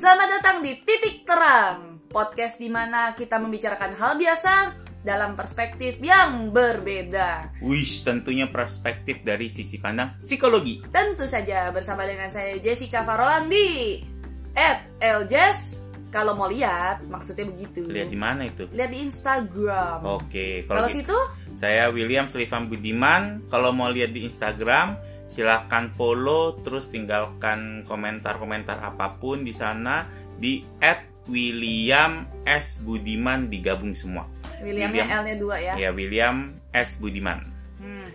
Selamat datang di Titik Terang, podcast di mana kita membicarakan hal biasa dalam perspektif yang berbeda. Wish, tentunya perspektif dari sisi pandang psikologi. Tentu saja bersama dengan saya Jessica Farolan di at Eljes. Kalau mau lihat, maksudnya begitu. Lihat di mana itu? Lihat di Instagram. Oke, Kalau gitu- situ, Saya William Sullivan Budiman. Kalau mau lihat di Instagram, silahkan follow, terus tinggalkan komentar-komentar apa pun di sana di @william s Budiman digabung semua. Williamnya William. L-nya dua ya. Ya, William S Budiman. Hmm.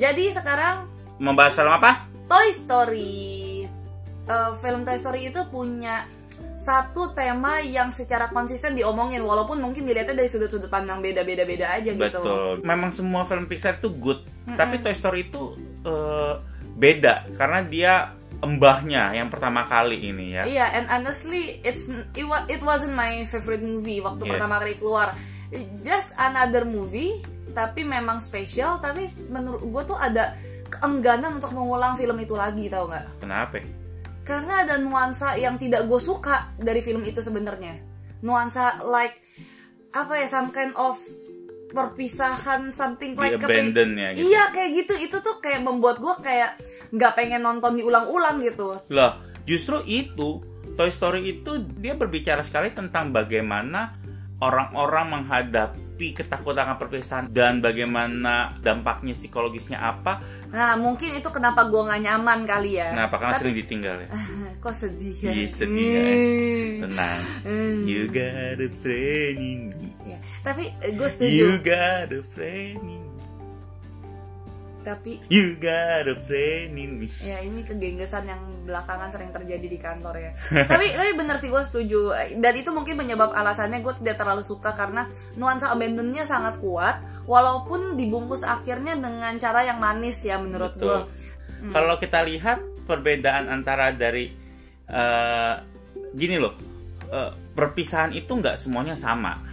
Jadi sekarang Membahas film apa? Toy Story. Eh, film Toy Story itu punya satu tema yang secara konsisten diomongin walaupun mungkin dilihatnya dari sudut-sudut pandang beda-beda beda aja gitu. Betul. Memang semua film Pixar itu good, tapi Toy Story itu eh, beda karena dia embahnya yang pertama kali ini ya. Iya, and honestly, it's it wasn't my favorite movie waktu Yeah. pertama kali keluar. Just another movie, tapi memang spesial. Tapi menurut gue tuh ada keengganan untuk mengulang film itu lagi, tau nggak? Kenapa? Karena ada nuansa yang tidak gue suka dari film itu sebenarnya. Nuansa like apa ya, some kind of perpisahan something like abandon ya gitu. Iya kayak gitu. Itu tuh kayak membuat gue kayak nggak pengen nonton diulang-ulang gitu. Loh, justru itu Toy Story itu dia berbicara sekali tentang bagaimana orang-orang menghadapi ketakutan akan perpisahan dan bagaimana dampaknya psikologisnya apa. Nah mungkin itu kenapa gue nggak nyaman kali ya. Nah, apakah Tapi- sering ditinggal ya? Kok sedih ya? Iya, sedih ya. Hmm. Tenang. Hmm. You got a friend in me. Ya, Tapi gue setuju. You got a friend in me. Tapi You got a friend in me. ya ini kegenggesan yang belakangan sering terjadi di kantor ya. tapi tapi bener sih gue setuju. Dan itu mungkin penyebab alasannya gue tidak terlalu suka karena nuansa abandonnya sangat kuat. Walaupun dibungkus akhirnya dengan cara yang manis ya menurut gue. Betul. Kalau kita lihat perbedaan antara dari eh, gini loh, eh, perpisahan itu nggak semuanya sama.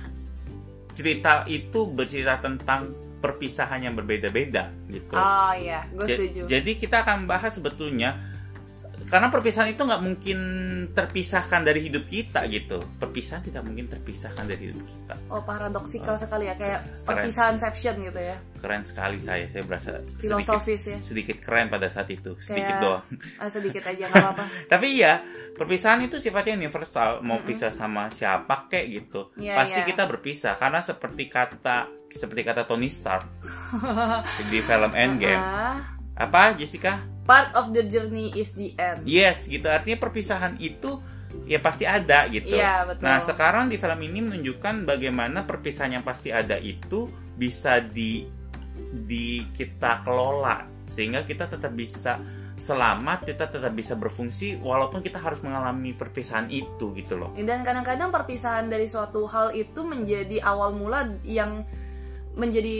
Cerita itu bercerita tentang perpisahan yang berbeda-beda gitu. Oh iya, gue Ja- setuju. Jadi kita akan bahas sebetulnya karena perpisahan itu nggak mungkin terpisahkan dari hidup kita gitu. Perpisahan tidak mungkin terpisahkan dari hidup kita. Oh paradoksikal sekali ya kayak Keren. perpisahanception gitu ya. Keren sekali saya, saya berasa sedikit, Filosofis ya. sedikit keren pada saat itu, sedikit Kayak doang. ah, sedikit aja nggak apa-apa. Tapi iya, perpisahan itu sifatnya universal. Mau pisah sama siapa kek gitu, Iya, pasti iya. kita berpisah karena seperti kata seperti kata Tony Stark di film Endgame. Ah, Apa Jessica? part of the journey is the end. Yes, gitu. Artinya perpisahan itu ya pasti ada gitu. Iya, betul. Nah, sekarang di film ini menunjukkan bagaimana perpisahan yang pasti ada itu bisa di di kita kelola sehingga kita tetap bisa selamat, kita tetap bisa berfungsi walaupun kita harus mengalami perpisahan itu gitu loh. Dan kadang-kadang perpisahan dari suatu hal itu menjadi awal mula yang menjadi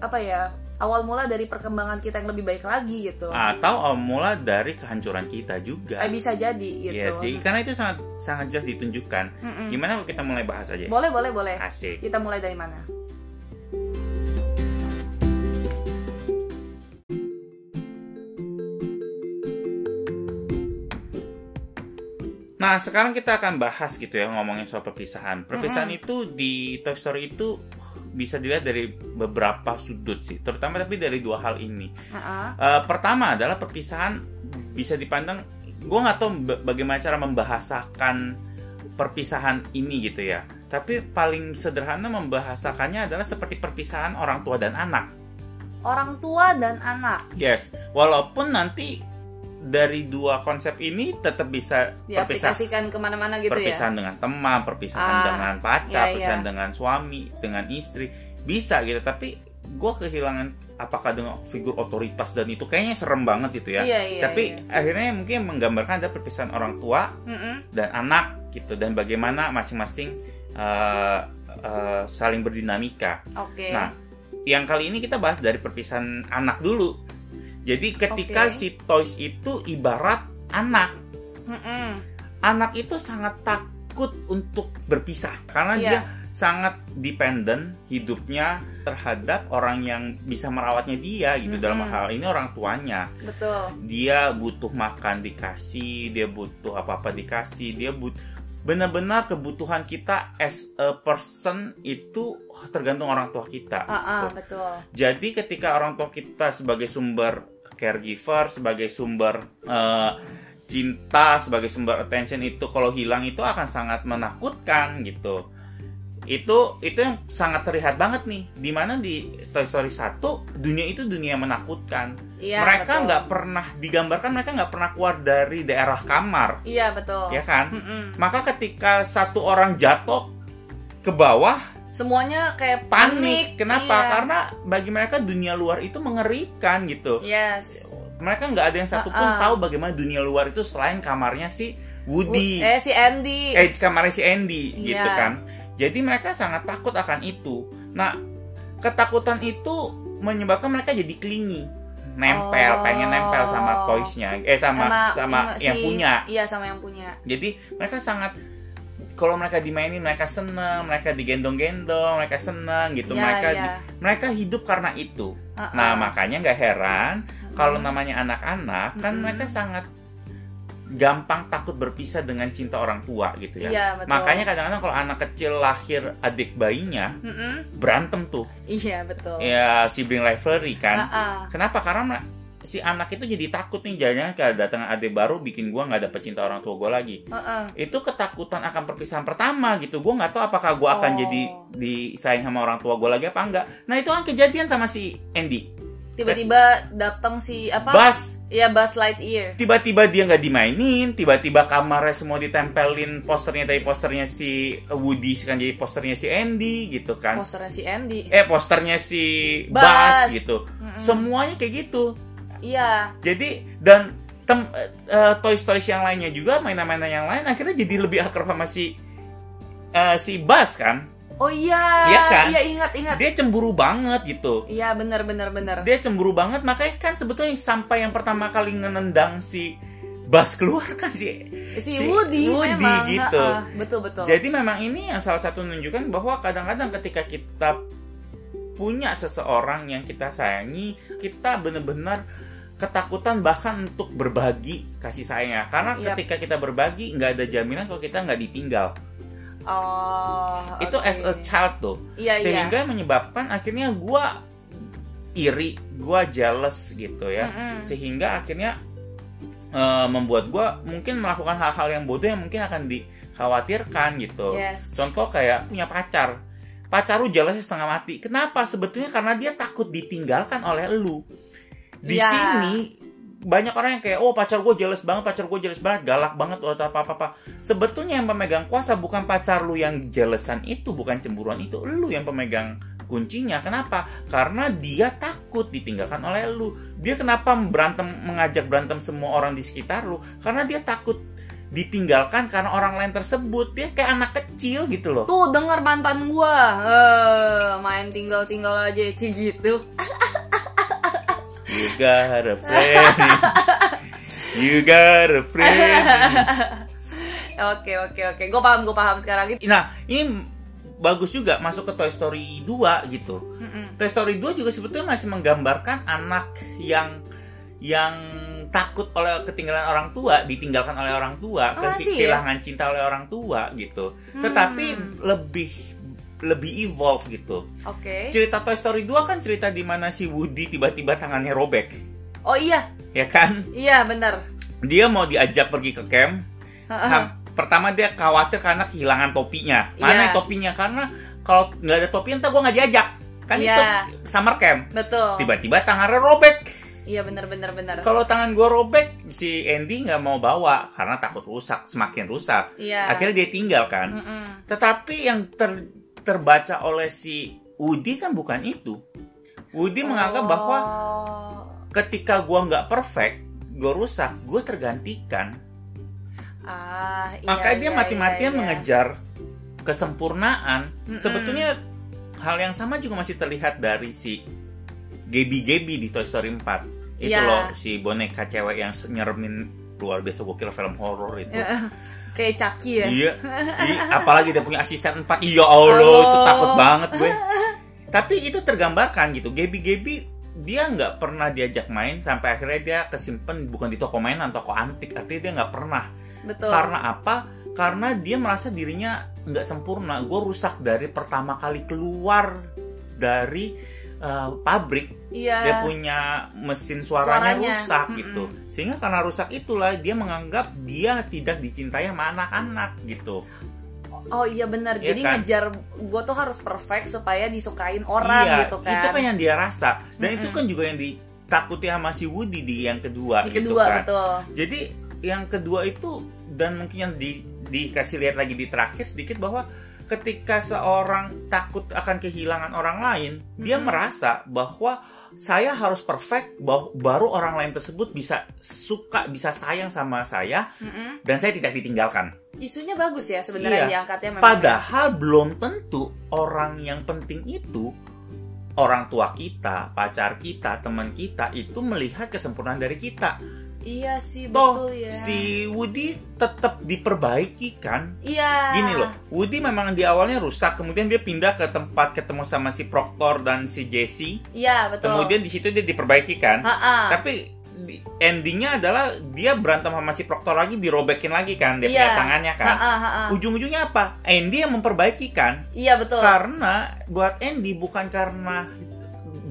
apa ya? Awal mula dari perkembangan kita yang lebih baik lagi gitu. Atau awal mula dari kehancuran kita juga. Eh, bisa jadi gitu. Yes, jadi karena itu sangat sangat jelas ditunjukkan. Mm-mm. Gimana kalau kita mulai bahas aja? Boleh, boleh, boleh. Asik. Kita mulai dari mana? Nah, sekarang kita akan bahas gitu ya ngomongin soal perpisahan. Perpisahan itu di Toy Story itu bisa dilihat dari beberapa sudut sih, terutama tapi dari dua hal ini. Heeh. Eh, pertama adalah perpisahan bisa dipandang, gue nggak tahu ba- bagaimana cara membahasakan perpisahan ini gitu ya. Tapi paling sederhana membahasakannya adalah seperti perpisahan orang tua dan anak. Orang tua dan anak Yes, walaupun nanti dari dua konsep ini tetap bisa diaplikasikan ke mana-mana gitu ya. perpisahan dengan teman, perpisahan Ah, dengan pacar, iya, perpisahan iya. dengan suami, dengan istri, bisa gitu. Tapi gue kehilangan apakah dengan figur otoritas dan itu kayaknya serem banget itu ya. Iya, iya, Tapi iya. akhirnya mungkin menggambarkan ada perpisahan orang tua Mm-mm. dan anak gitu dan bagaimana masing-masing eh, eh, saling berdinamika. Oke. Nah, yang kali ini kita bahas dari perpisahan anak dulu. Jadi ketika Oke. si Toys itu ibarat anak Mm-mm. anak itu sangat takut untuk berpisah karena Iya. dia sangat dependent hidupnya terhadap orang yang bisa merawatnya dia gitu dalam Mm-mm. hal ini orang tuanya betul dia butuh makan dikasih dia butuh apa apa dikasih dia but benar-benar kebutuhan kita as a person itu tergantung orang tua kita ah, gitu. betul jadi ketika orang tua kita sebagai sumber caregiver sebagai sumber eh, cinta sebagai sumber attention itu kalau hilang itu akan sangat menakutkan gitu. Itu itu yang sangat terlihat banget nih di mana di Toy Story 1 dunia itu dunia yang menakutkan. Iya mereka nggak pernah digambarkan mereka nggak pernah keluar dari daerah kamar. Iya betul. Ya kan? Mm-mm. maka ketika satu orang jatuh ke bawah semuanya kayak panik, panik, kenapa? Iya. karena bagi mereka dunia luar itu mengerikan gitu. Yes. Mereka nggak ada yang satupun Uh-uh. tahu bagaimana dunia luar itu selain kamarnya si Woody. Eh si Andy. Eh kamarnya si Andy Iya. gitu kan. Jadi mereka sangat takut akan itu. Nah ketakutan itu menyebabkan mereka jadi clingy. Nempel Oh. pengen nempel sama toysnya. Eh sama sama, si- yang punya. Iya sama yang punya. Jadi mereka sangat kalau mereka dimainin mereka seneng mereka digendong-gendong mereka seneng gitu Iya, mereka iya. di- mereka hidup karena itu Uh-uh. nah makanya nggak heran kalau namanya anak-anak kan Mm-mm. mereka sangat gampang takut berpisah dengan cinta orang tua gitu ya Iya, betul. makanya kadang-kadang kalau anak kecil lahir adik bayinya Mm-mm. berantem tuh iya betul ya sibling rivalry kan Ah-ah. Kenapa? Karena si anak itu jadi takut nih jangan kedatangan adik baru bikin gua nggak dapet cinta orang tua gua lagi. Ah-ah. Itu ketakutan akan perpisahan pertama gitu. Gua nggak tahu apakah gua akan Oh. jadi disayang sama orang tua gua lagi apa enggak. Nah itu kan kejadian sama si Andy. tiba-tiba datang si apa Bas, Iya Buzz Lightyear tiba-tiba dia nggak dimainin, tiba-tiba kamarnya semua ditempelin posternya dari posternya si Woody kan jadi posternya si Andy gitu kan. posternya si Andy Eh posternya si Buzz. Buzz gitu. Semuanya kayak gitu. Iya Jadi dan tem, eh, toys toys yang lainnya juga mainan-mainan yang lain akhirnya jadi lebih akrab sama si eh, si Bas kan. oh iya Iya kan? iya ingat ingat Dia cemburu banget gitu. iya benar benar benar Dia cemburu banget makanya kan sebetulnya sampai yang pertama kali nendang si Bas keluar kan si si, Woody, Woody memang gitu. ha-ha. betul betul Jadi memang ini yang salah satu menunjukkan bahwa kadang-kadang ketika kita punya seseorang yang kita sayangi, kita benar-benar ketakutan bahkan untuk berbagi kasih sayangnya. Karena Yap. ketika kita berbagi nggak ada jaminan kalau kita nggak ditinggal. oh Itu oke. as a child tuh. iya iya Sehingga menyebabkan akhirnya gua iri, gua jealous gitu ya. Mm-mm. Sehingga akhirnya eh, membuat gua mungkin melakukan hal-hal yang bodoh yang mungkin akan dikhawatirkan gitu. Yes. Contoh kayak punya pacar. Pacar lu jelasnya setengah mati. Kenapa? Sebetulnya karena dia takut ditinggalkan oleh lu. Di Iya. sini banyak orang yang kayak oh pacar gue jelas banget, pacar gue jelas banget, galak banget atau apa apa apa. Sebetulnya yang pemegang kuasa bukan pacar lu yang jelesan itu, bukan cemburuan itu, lu yang pemegang kuncinya. Kenapa? Karena dia takut ditinggalkan oleh lu. Dia kenapa berantem mengajak berantem semua orang di sekitar lu? Karena dia takut ditinggalkan karena orang lain tersebut. Dia kayak anak kecil gitu loh. tuh dengar mantan gua eh main tinggal tinggal aja sih gitu got a friend. You got a friend. oke oke oke gue paham gue paham sekarang Nah, ini bagus juga masuk ke Toy Story 2 gitu. Mm-mm. Toy Story 2 juga sebetulnya masih menggambarkan anak yang yang takut oleh ketinggalan orang tua, ditinggalkan oleh orang tua, Oh, ke- masih ya? kehilangan cinta oleh orang tua gitu. Hmm. Tetapi lebih lebih evolve gitu. oke Cerita Toy Story 2 kan cerita di mana si Woody tiba-tiba tangannya robek, oh iya ya kan? iya benar Dia mau diajak pergi ke camp. Nah, pertama dia khawatir karena kehilangan topinya. Mana yang topinya? Karena kalau nggak ada topi entah gue nggak diajak. Kan Iya. itu summer camp. betul Tiba-tiba tangannya robek. iya benar benar benar Kalau tangan gue robek, si Andy nggak mau bawa karena takut rusak, semakin rusak. iya Akhirnya dia tinggal kan. Mm-mm. Tetapi yang ter- terbaca oleh si Woody kan bukan itu. Woody menganggap bahwa Oh. ketika gue nggak perfect, gue rusak, gue tergantikan. ah iya, Makanya dia iya, mati-matian iya, iya. mengejar kesempurnaan. Mm-mm. Sebetulnya hal yang sama juga masih terlihat dari si Gaby Gaby di Toy Story 4. Itu Iya. loh si boneka cewek yang nyeremin luar biasa gue kira film horor itu kayak Caki ya? Iya. Iya, apalagi dia punya asisten empat. Iya allah itu takut banget gue. Tapi itu tergambarkan gitu. Gaby Gaby dia nggak pernah diajak main sampai akhirnya dia kesimpan bukan di toko mainan toko antik. Artinya dia nggak pernah. Betul. Karena apa? Karena dia merasa dirinya nggak sempurna. Gue rusak dari pertama kali keluar dari eh, pabrik iya dia punya mesin suaranya, Suaranya. rusak Mm-mm. gitu sehingga karena rusak itulah dia menganggap dia tidak dicintai sama anak-anak gitu oh iya benar Iya jadi kan? ngejar gue tuh harus perfect supaya disukain orang iya gitu kan itu kan yang dia rasa dan itu Mm-mm. kan juga yang ditakuti sama si Woody di yang kedua di gitu kedua kan betul jadi yang kedua itu dan mungkin yang di, dikasih lihat lagi di terakhir sedikit bahwa ketika seorang takut akan kehilangan orang lain dia Mhm. merasa bahwa saya harus perfect bahwa baru orang lain tersebut bisa suka bisa sayang sama saya Mm-mm. dan saya tidak ditinggalkan isunya bagus ya sebenarnya Iya. diangkatnya memang ya. Padahal belum tentu orang yang penting itu orang tua kita, pacar kita, teman kita itu melihat kesempurnaan dari kita. Iya sih Toh betul ya si Woody tetap diperbaiki kan? iya Gini loh, Woody memang di awalnya rusak, kemudian dia pindah ke tempat ketemu sama si Proctor dan si Jesse. iya betul Kemudian di situ dia diperbaiki kan? Ha-ha. Tapi di- endingnya adalah dia berantem sama si Proctor lagi, dirobekin lagi kan dia punya tangannya kan? Ha-ha. ujung-ujungnya apa? Andy yang memperbaiki kan? iya betul Karena buat Andy bukan karena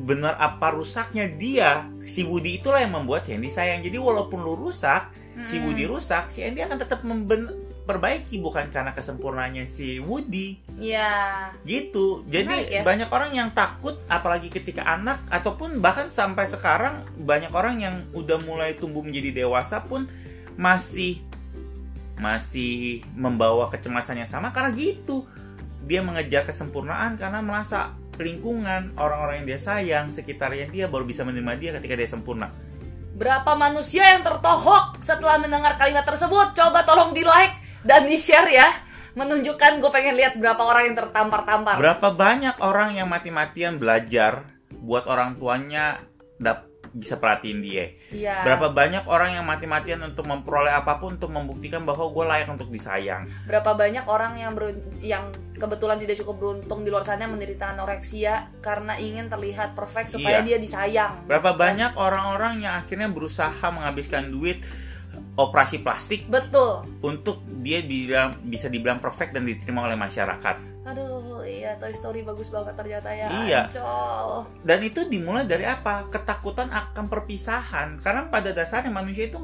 benar apa rusaknya dia, si Woody itulah yang membuat si Andy sayang. Jadi walaupun lu rusak, si Mm-mm. Woody rusak, si Andy akan tetap memperbaiki bukan karena kesempurnaannya si Woody. iya Gitu. Jadi Menarik ya. banyak orang yang takut apalagi ketika anak ataupun bahkan sampai sekarang banyak orang yang udah mulai tumbuh menjadi dewasa pun masih masih membawa kecemasan yang sama karena gitu. Dia mengejar kesempurnaan karena merasa lingkungan, orang-orang yang dia sayang, sekitarnya dia baru bisa menerima dia ketika dia sempurna. Berapa manusia yang tertohok setelah mendengar kalimat tersebut? Coba tolong di like dan di share ya. Menunjukkan gue pengen lihat berapa orang yang tertampar-tampar. Berapa banyak orang yang mati-matian belajar buat orang tuanya dap- bisa perhatiin dia. Iya. Berapa banyak orang yang mati-matian untuk memperoleh apa pun untuk membuktikan bahwa gue layak untuk disayang. Berapa banyak orang yang berun- yang kebetulan tidak cukup beruntung di luar sana menderita anoreksia karena ingin terlihat perfect supaya Iya. dia disayang. Berapa banyak orang-orang yang akhirnya berusaha menghabiskan duit operasi plastik Betul. untuk dia bisa dibilang perfect dan diterima oleh masyarakat. Aduh, iya Toy Story bagus banget ternyata ya. Iya. Ancol. Dan itu dimulai dari apa? Ketakutan akan perpisahan. Karena pada dasarnya manusia itu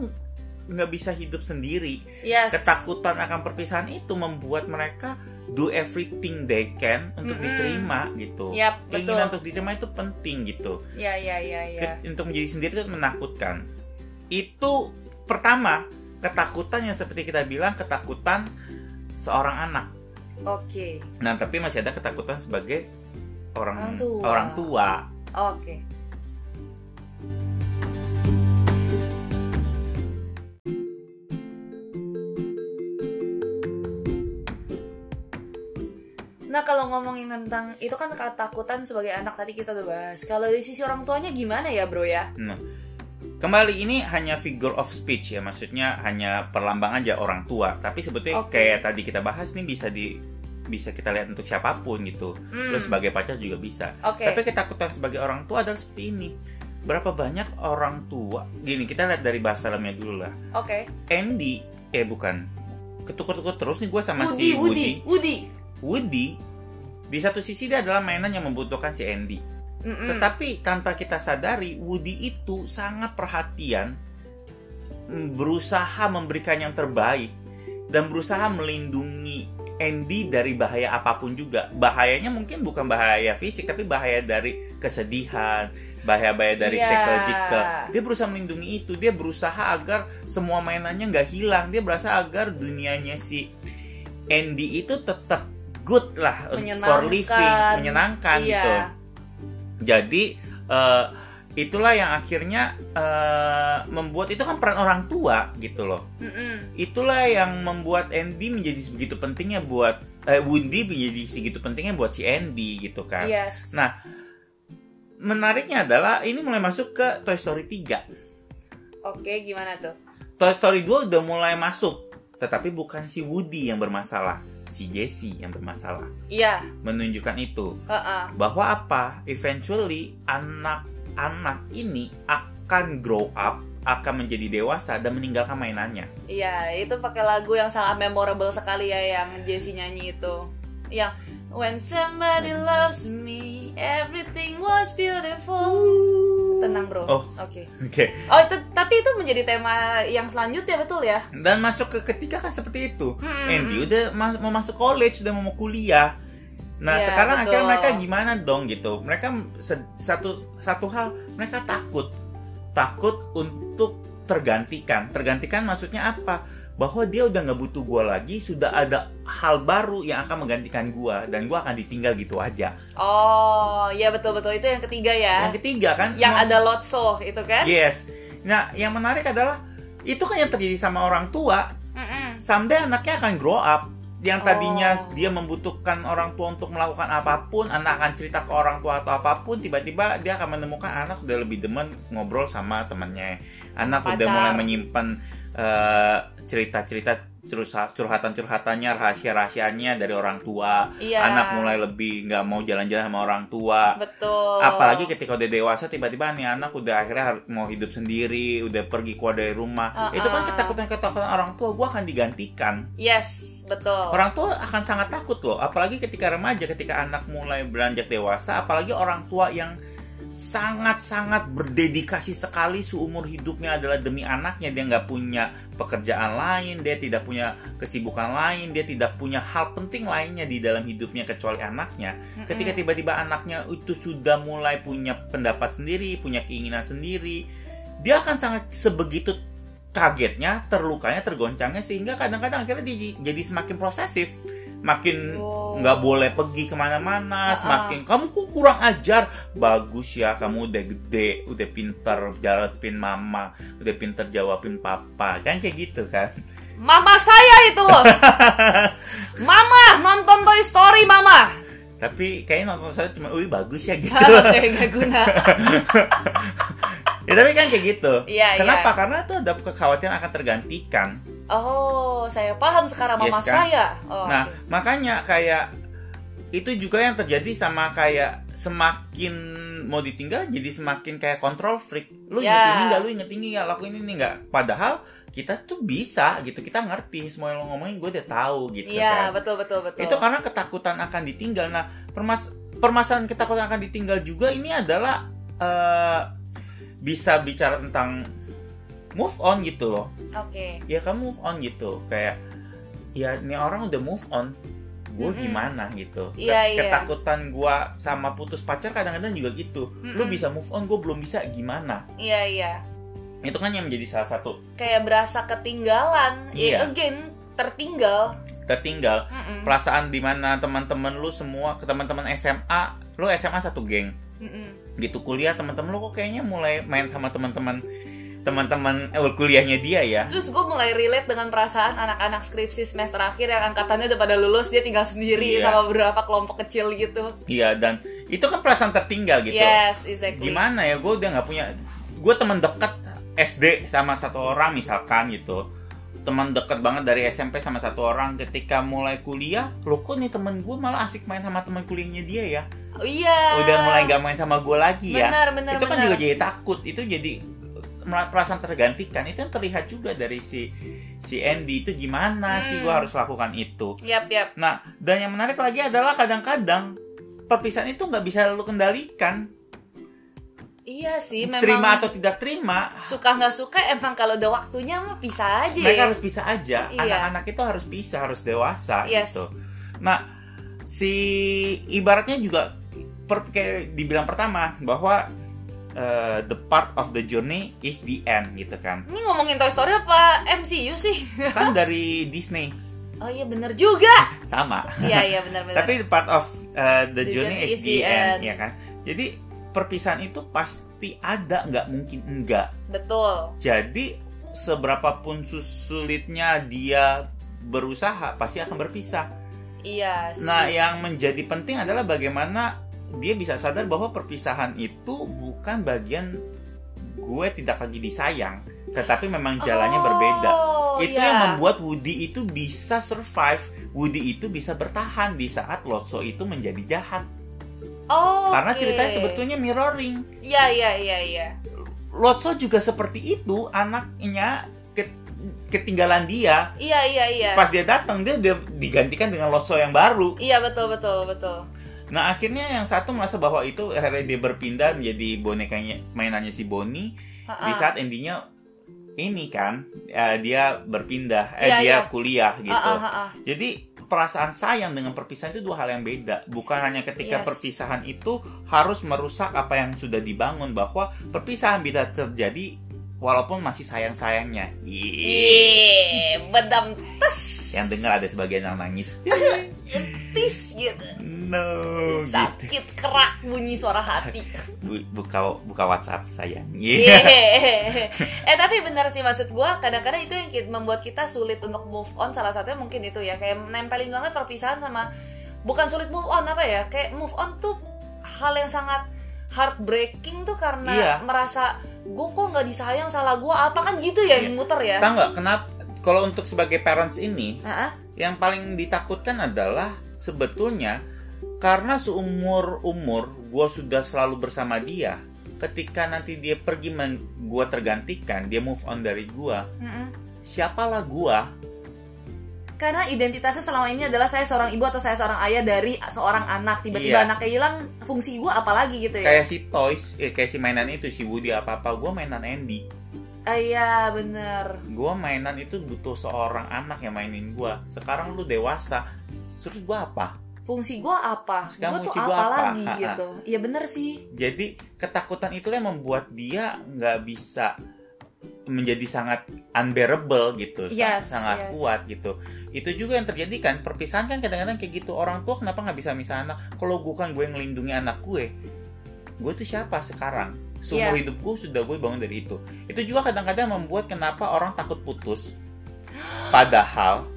nggak bisa hidup sendiri. Yes. Ketakutan akan perpisahan itu membuat mereka do everything they can untuk Mm-mm. diterima gitu. Yap, Keinginan betul. untuk diterima itu penting gitu. Iya, iya, iya, iya. Ke- Untuk menjadi sendiri itu menakutkan. Itu pertama ketakutan yang seperti kita bilang ketakutan seorang anak. Oke. Nah, tapi masih ada ketakutan sebagai orang Orang tua. orang tua. Oke. Nah kalau ngomongin tentang itu kan ketakutan sebagai anak tadi kita udah bahas. Kalau dari sisi orang tuanya gimana ya bro ya? Nah, kembali ini hanya figure of speech ya, maksudnya hanya perlambang aja orang tua. Tapi sebetulnya Oke. kayak tadi kita bahas nih bisa di bisa kita lihat untuk siapa pun gitu. Hmm. Terus sebagai pacar juga bisa. Oke. Tapi ketakutan sebagai orang tua adalah seperti ini. Berapa banyak orang tua? Gini, kita lihat dari bahas filmnya dulu lah. Oke. Andy, eh bukan, ketukar-tukar terus nih gue sama Woody, si Woody, Woody. Woody. Woody, di satu sisi dia adalah mainan yang membutuhkan si Andy. Mm-mm. Tetapi tanpa kita sadari, Woody itu sangat perhatian, mm, berusaha memberikan yang terbaik, dan berusaha melindungi Andy dari bahaya apa pun juga. Bahayanya mungkin bukan bahaya fisik, tapi bahaya dari kesedihan, bahaya-bahaya dari Iya. psychological. Dia berusaha melindungi itu. Dia berusaha agar semua mainannya nggak hilang. Dia berusaha agar dunianya si Andy itu tetap good lah for Menyenangkan. living, menyenangkan Iya. gitu. Jadi eh, itulah yang akhirnya eh, membuat itu kan peran orang tua gitu loh. Mm-mm. Itulah yang membuat Andy menjadi sebegitu pentingnya buat eh, Woody menjadi segitu pentingnya buat si Andy gitu kan. Yes. Nah, menariknya adalah ini mulai masuk ke Toy Story 3. Oke, gimana tuh? Toy Story 2 udah mulai masuk, tetapi bukan si Woody yang bermasalah, si Jessie yang bermasalah. Iya, Menunjukkan itu heeh. bahwa apa? Eventually anak-anak ini akan grow up, akan menjadi dewasa dan meninggalkan mainannya. Iya, itu pakai lagu yang sangat memorable sekali ya yang Jessie nyanyi itu. Yang When somebody loves me, everything was beautiful. Tenang bro. Oh. Oke. Oke. Oh itu tapi itu menjadi tema yang selanjutnya betul ya? Dan masuk ke ketiga kan seperti itu. Hmm. Andy udah ma- mau masuk college, udah mau kuliah. Nah Iya, sekarang betul. akhirnya mereka gimana dong gitu? Mereka satu satu hal mereka takut, takut untuk tergantikan. Tergantikan maksudnya apa? Bahwa dia udah nggak butuh gua lagi, sudah ada hal baru yang akan menggantikan gua dan gua akan ditinggal gitu aja. Oh, ya betul betul itu yang ketiga ya. Yang ketiga kan? Yang mas- ada Lotso itu kan? Yes. Nah yang menarik adalah itu kan yang terjadi sama orang tua Mm-mm. someday anaknya akan grow up yang tadinya Oh. dia membutuhkan orang tua untuk melakukan apa pun anak akan cerita ke orang tua atau apa pun tiba-tiba dia akan menemukan anak udah lebih demen ngobrol sama temannya anak udah Pacar. mulai menyimpan eh, cerita-cerita curha- curhatan-curhatannya rahasia-rahasianya dari orang tua Iya. anak mulai lebih nggak mau jalan-jalan sama orang tua Betul. apalagi ketika udah dewasa tiba-tiba nih anak udah akhirnya mau hidup sendiri udah pergi keluar dari rumah Uh-uh. itu kan ketakutan-ketakutan orang tua gue akan digantikan Yes, betul. orang tua akan sangat takut loh apalagi ketika remaja ketika anak mulai beranjak dewasa apalagi orang tua yang sangat-sangat berdedikasi sekali seumur hidupnya adalah demi anaknya. Dia nggak punya pekerjaan lain dia tidak punya kesibukan lain dia tidak punya hal penting lainnya di dalam hidupnya kecuali anaknya. Ketika tiba-tiba anaknya itu sudah mulai punya pendapat sendiri punya keinginan sendiri dia akan sangat sebegitu kagetnya terlukanya tergoncangnya sehingga kadang-kadang akhirnya dia jadi semakin prosesif makin Oh. nggak boleh pergi ke mana-mana Ah-ah. semakin kamu kok kurang ajar bagus ya kamu udah gede udah pintar jawabin mama udah pintar jawabin papa kan kayak gitu kan Mama saya itu. mama nonton Toy Story, Mama. tapi kayaknya nonton saya cuma wih bagus ya gitu Oke, nggak guna. ya tapi kan kayak gitu Iya, kenapa iya. karena itu ada kekhawatiran akan tergantikan Oh, saya paham sekarang mama Yes, kan? saya. Oh, Nah, oke. makanya kayak itu juga yang terjadi sama kayak semakin mau ditinggal jadi semakin kayak control freak. Lu inget ini nggak, lu inget ini nggak, lakuin ini nggak. Padahal kita tuh bisa gitu, kita ngerti semua yang lo ngomongin gue udah tahu gitu Iya, kan. betul betul betul. Itu karena ketakutan akan ditinggal. Nah, permas permasalahan ketakutan akan ditinggal juga ini adalah eh, bisa bicara tentang move on gitu loh Oke. ya kamu move on gitu kayak ya ini orang udah move on gue Mm-mm. gimana gitu Ke- Iya, iya. ketakutan gue sama putus pacar kadang-kadang juga gitu lu Mm-mm. bisa move on gue belum bisa gimana Iya, iya. itu kan yang menjadi salah satu Kayak berasa ketinggalan. Iya. Eh, again, tertinggal. tertinggal Mm-mm. perasaan di mana teman-teman lu semua ke teman-teman SMA lu SMA satu geng Mm-mm. gitu kuliah teman-teman lu kok kayaknya mulai main sama teman-teman teman-teman eh, kuliahnya dia ya Terus gue mulai relate dengan perasaan anak-anak skripsi semester akhir yang angkatannya udah pada lulus dia tinggal sendiri Iya. sama beberapa kelompok kecil gitu. iya dan itu kan perasaan tertinggal gitu Yes, exactly. gimana ya gue udah nggak punya gue teman dekat SD sama satu orang misalkan gitu teman dekat banget dari SMP sama satu orang ketika mulai kuliah lo kok nih temen gue malah asik main sama teman kuliahnya dia ya Oh, iya. udah mulai nggak main sama gue lagi ya Benar, benar, itu kan benar. juga jadi takut itu jadi perasaan tergantikan itu yang terlihat juga dari si si Andy itu gimana sih Hmm. gue harus lakukan itu Yap, yap. nah dan yang menarik lagi adalah kadang-kadang perpisahan itu nggak bisa lo kendalikan Iya sih, memang terima atau tidak terima suka nggak suka emang kalau udah waktunya mah bisa aja. mereka ya. harus bisa aja Iya. anak-anak itu harus bisa harus dewasa Yes. gitu nah si ibaratnya juga per, kayak dibilang pertama bahwa uh, the part of the journey is the end gitu kan Ini ngomongin Toy Story apa MCU sih? kan dari Disney Oh iya bener juga. sama Iya iya benar-benar. tapi the part of uh, the, The journey, is, the, end, ya kan jadi perpisahan itu pasti ada nggak mungkin enggak Betul. Jadi seberapapun sus- sulitnya dia berusaha pasti akan berpisah. Iya sih. Nah, yang menjadi penting adalah bagaimana dia bisa sadar bahwa perpisahan itu bukan bagian gue tidak lagi disayang, tetapi memang jalannya berbeda. Oh, Itu iya. yang membuat Woody itu bisa survive, Woody itu bisa bertahan di saat Lotso itu menjadi jahat. Oh, Karena oke. ceritanya sebetulnya mirroring. Iya, iya, iya, iya. Lotso juga seperti itu, anaknya ke- ketinggalan dia. Iya, iya, iya. Pas dia datang dia udah digantikan dengan Lotso yang baru. Iya, betul, betul, betul. Nah akhirnya yang satu merasa bahwa itu akhirnya dia berpindah menjadi bonekanya mainannya si Bonnie. Di Ha-ha. saat endingnya ini kan eh, dia berpindah, eh Iya, dia iya. kuliah gitu. Ah, ah. Jadi perasaan sayang dengan perpisahan itu dua hal yang beda. Bukan hanya ketika Yes. perpisahan itu harus merusak apa yang sudah dibangun bahwa perpisahan bisa terjadi walaupun masih sayang-sayangnya. Iya, bedam tes. Yang dengar ada sebagian yang nangis. tis gitu. no, gitu. Sakit kerak bunyi suara hati. Bu- buka buka WhatsApp sayang. Iya. Yeah. eh tapi benar sih maksud gue kadang-kadang itu yang membuat kita sulit untuk move on salah satunya mungkin itu ya kayak nempelin banget perpisahan sama bukan sulit move on apa ya kayak move on tuh hal yang sangat heartbreaking tuh karena Iya. merasa gue kok nggak disayang salah gue apa kan gitu ya yang Iya. muter ya Tahu nggak kenapa? Kalau untuk sebagai parents ini, Ah, ah. yang paling ditakutkan adalah sebetulnya karena seumur umur gue sudah selalu bersama dia. Ketika nanti dia pergi, gue tergantikan, dia move on dari gue. Mm-mm. Siapalah gue? Karena identitasnya selama ini adalah saya seorang ibu atau saya seorang ayah dari seorang anak tiba-tiba Iya. anaknya hilang fungsi gue apalagi gitu ya Kayak si toys, eh, kayak si mainan itu si Woody apa apa. Gue mainan Andy. Ah, iya bener Gue mainan itu butuh seorang anak yang mainin gue. Sekarang lu dewasa, terus gue apa? fungsi gue apa Sekarang gue tuh apa, apa? lagi gitu iya bener sih Jadi ketakutan itulah yang membuat dia nggak bisa menjadi sangat unbearable gitu, Yes, sangat yes. kuat gitu. Itu juga yang terjadi kan perpisahan kan kadang-kadang kayak gitu orang tua kenapa nggak bisa misah anak? Kalau bukan gue yang ngelindungi anak gue, gue tuh siapa sekarang? Seumur Iya. hidup gue sudah gue bangun dari itu. Itu juga kadang-kadang membuat kenapa orang takut putus. Padahal,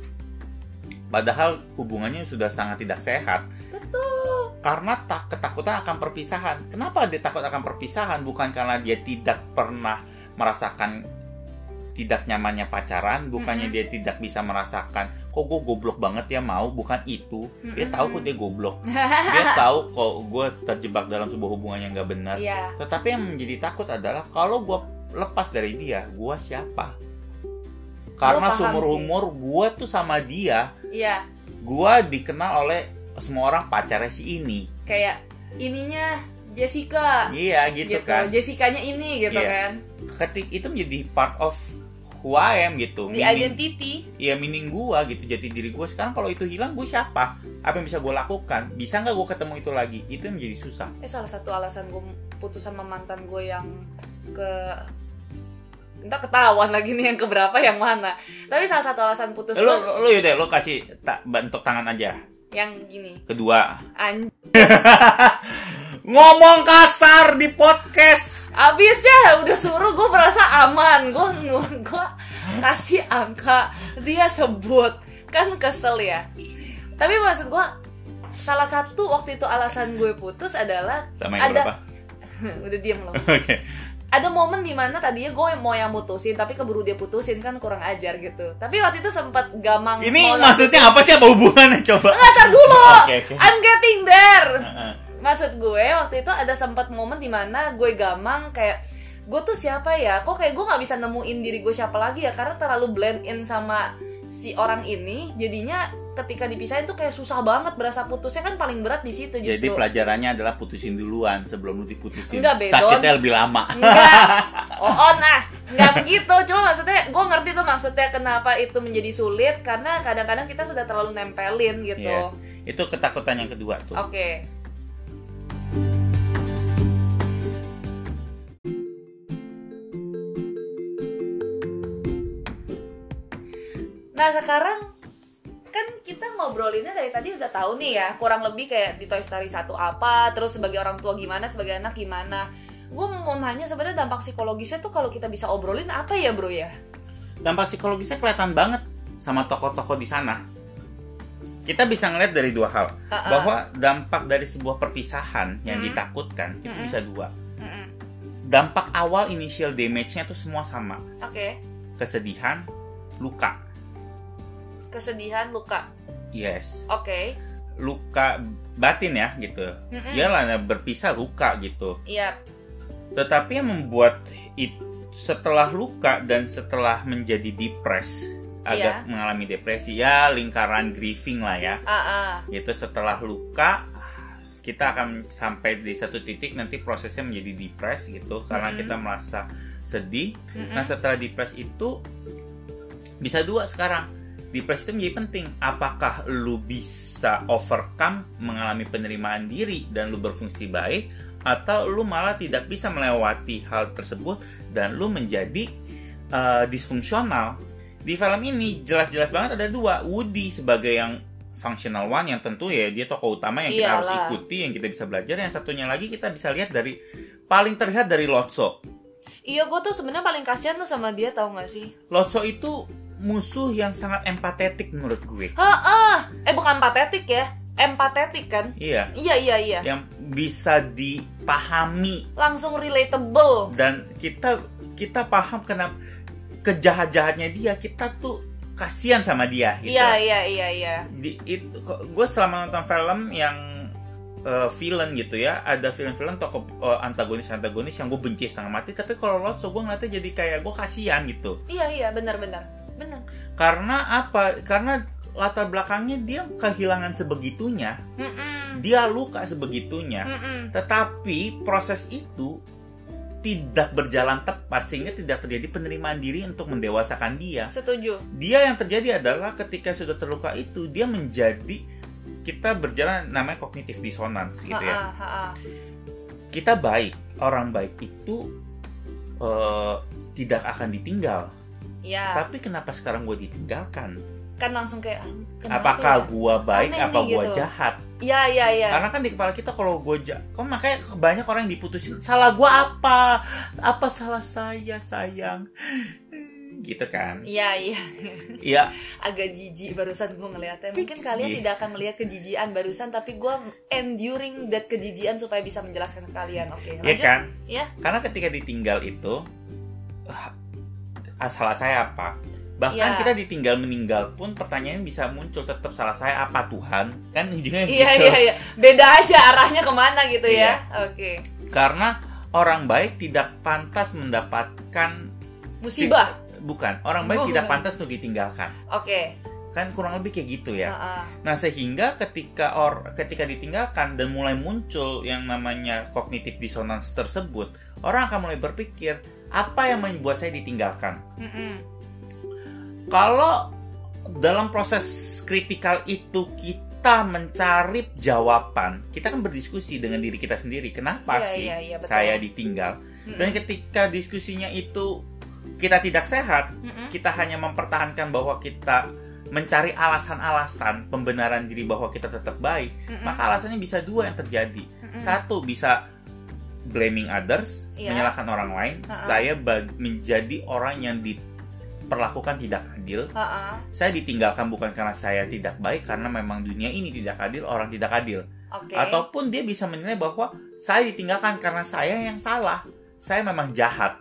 padahal hubungannya sudah sangat tidak sehat betul karena tak ketakutan akan perpisahan. Kenapa dia takut akan perpisahan? Bukan karena dia tidak pernah merasakan tidak nyamannya pacaran, bukannya Mm-mm. dia tidak bisa merasakan kok gue goblok banget ya mau, bukan itu. Dia Mm-mm. tahu kok dia goblok. Dia tahu kok gue terjebak dalam sebuah hubungan yang gak benar. iya Tetapi yang menjadi takut adalah kalau gue lepas dari dia, gue siapa? Karena seumur umur gue tuh sama dia, iya gue dikenal oleh semua orang pacarnya si ini. kayak ininya Jessica. Iya gitu, gitu, kan. Jessica-nya ini gitu Iya. kan. Ketik itu menjadi part of who I am gitu. di Meaning- identity. Iya meaning gua gitu jadi diri gua. Sekarang kalau itu hilang gue siapa? Apa yang bisa gue lakukan? Bisa nggak gue ketemu itu lagi? Itu yang menjadi susah. Eh salah satu alasan gue putus sama mantan gue yang ke entah ketahuan lagi nih yang keberapa yang mana. Tapi salah satu alasan putus lo lo yaudah lo kasih tak bentuk tangan aja. Yang gini. Kedua. An ngomong kasar di podcast. Abis ya udah suruh gue merasa aman. Gue gue kasih angka. Dia sebut. Kan kesel ya. Tapi maksud gue salah satu waktu itu alasan gue putus adalah sama yang ada berapa? Udah diem loh. Oke. Ada momen di mana tadinya gue mau yang mutusin tapi keburu dia putusin kan kurang ajar gitu. Tapi waktu itu sempat gamang ini maksudnya apa sih? Apa hubungannya? Coba. Nggak dulu. Oke, oke. I'm getting there. Heeh. Maksud gue waktu itu ada sempat momen di mana gue gamang kayak gue tuh siapa ya? Kok kayak gue nggak bisa nemuin diri gue siapa lagi ya? Karena terlalu blend in sama si orang ini jadinya ketika dipisahin tuh kayak susah banget berasa putusnya kan paling berat di situ jadi justru. pelajarannya adalah putusin duluan sebelum lu diputusin. Enggak, Bedon. sakitnya lebih lama. Enggak. Oh, oh nah. Nggak begitu. Cuma maksudnya gue ngerti tuh maksudnya kenapa itu menjadi sulit karena kadang-kadang kita sudah terlalu nempelin gitu. Yes. Itu ketakutan yang kedua tuh. Oke Nah sekarang kan kita ngobrolinnya dari tadi udah tahu nih ya kurang lebih kayak di Toy Story 1 apa terus sebagai orang tua gimana sebagai anak gimana gue mau nanya sebenarnya dampak psikologisnya tuh kalau kita bisa obrolin apa ya bro ya dampak psikologisnya kelihatan banget sama tokoh-tokoh di sana. Kita bisa ngeliat dari dua hal, Uh-uh. bahwa dampak dari sebuah perpisahan yang Mm. ditakutkan itu Mm-mm. bisa dua. Mm-mm. dampak awal initial damage-nya tuh semua sama. Oke. Kesedihan, luka. Kesedihan, luka. Yes. Oke. Luka batin ya gitu. Mm-mm. Iyalah nah, berpisah luka gitu. Iya. Tetapi yang membuat it, setelah luka dan setelah menjadi depres agak Iya. mengalami depresi ya lingkaran grieving lah ya. Ah, ah. Itu setelah luka kita akan sampai di satu titik nanti prosesnya menjadi depres gitu karena Mm-mm. kita merasa sedih. Mm-mm. Nah setelah depres itu bisa dua sekarang. Depres itu menjadi penting. Apakah lu bisa overcome mengalami penerimaan diri dan lu berfungsi baik atau lu malah tidak bisa melewati hal tersebut dan lu menjadi uh, disfungsional. Di film ini jelas-jelas banget ada dua. Woody sebagai yang functional one yang tentu ya dia tokoh utama yang kita harus Iyalah. ikuti, yang kita bisa belajar. Yang satunya lagi kita bisa lihat dari paling terlihat dari Lotso. Iya, gue tuh sebenarnya paling kasihan tuh sama dia tau gak sih? Lotso itu musuh yang sangat empatetik menurut gue. Ha Eh bukan patetik ya, empatetik kan? Iya, Iya iya iya. yang bisa dipahami Langsung relatable. dan kita kita paham kenapa kejahat-jahatnya dia, kita tuh kasihan sama dia gitu. Iya iya iya iya. Di, itu gue selama nonton film yang eh, villain gitu ya, ada film-film tokoh eh, antagonis-antagonis yang gue benci setengah mati, tapi kalau Lotso gue ngeliatnya jadi kayak gue kasihan gitu. Iya iya benar benar. Karena apa? Karena latar belakangnya dia kehilangan sebegitunya, Mm-mm. dia luka sebegitunya. Mm-mm. Tetapi proses itu tidak berjalan tepat sehingga tidak terjadi penerimaan diri untuk mendewasakan dia. Setuju. Dia yang terjadi adalah ketika sudah terluka itu dia menjadi kita berjalan namanya cognitive dissonance gitu ya. Kita baik, orang baik itu eh, tidak akan ditinggal. Iya. Tapi kenapa sekarang gue ditinggalkan? Kan langsung kayak "Ah, kenapa Apakah ya?" gua baik Aneh apa nih gua gitu. jahat? Iya iya iya. Karena kan di kepala kita kalau gue jahat, kok makanya banyak orang yang diputusin salah gua apa? Apa salah saya sayang? Gitu kan? Iya iya. Iya, Agak jijik barusan gue ngeliatnya. Mungkin kalian tidak akan melihat kejijian barusan, tapi gue enduring that kejijian supaya bisa menjelaskan ke kalian. Oke, Iya lanjut. kan? Iya. Karena ketika ditinggal itu salah saya apa? Bahkan Iya. kita ditinggal meninggal pun pertanyaan bisa muncul tetap salah saya apa Tuhan? Kan ujungnya Iya gitu. iya iya. Beda aja arahnya ke mana gitu ya. Oke. Karena orang baik tidak pantas mendapatkan Musibah. bukan, orang baik Oh, tidak bukan. pantas untuk ditinggalkan. Oke. Kan kurang lebih kayak gitu ya. Ha-ha. Nah, sehingga ketika or ketika ditinggalkan dan mulai muncul yang namanya cognitive dissonance tersebut, orang akan mulai berpikir, apa yang membuat saya ditinggalkan? Mm-mm. Kalau dalam proses kritikal itu kita mencari jawaban, kita kan berdiskusi dengan diri kita sendiri. Kenapa Iya, sih iya, iya, betul. saya ditinggal? Mm-mm. Dan ketika diskusinya itu kita tidak sehat, Mm-mm. kita hanya mempertahankan bahwa kita mencari alasan-alasan pembenaran diri bahwa kita tetap baik, Mm-mm. maka alasannya bisa dua yang terjadi. Mm-mm. Satu bisa blaming others, Iya. menyalahkan orang lain. Ha-ha. Saya bag- menjadi orang yang diperlakukan tidak adil. Ha-ha. Saya ditinggalkan bukan karena saya tidak baik, karena memang dunia ini tidak adil, orang tidak adil. Oke. Ataupun dia bisa menilai bahwa saya ditinggalkan karena saya yang salah. Saya memang jahat.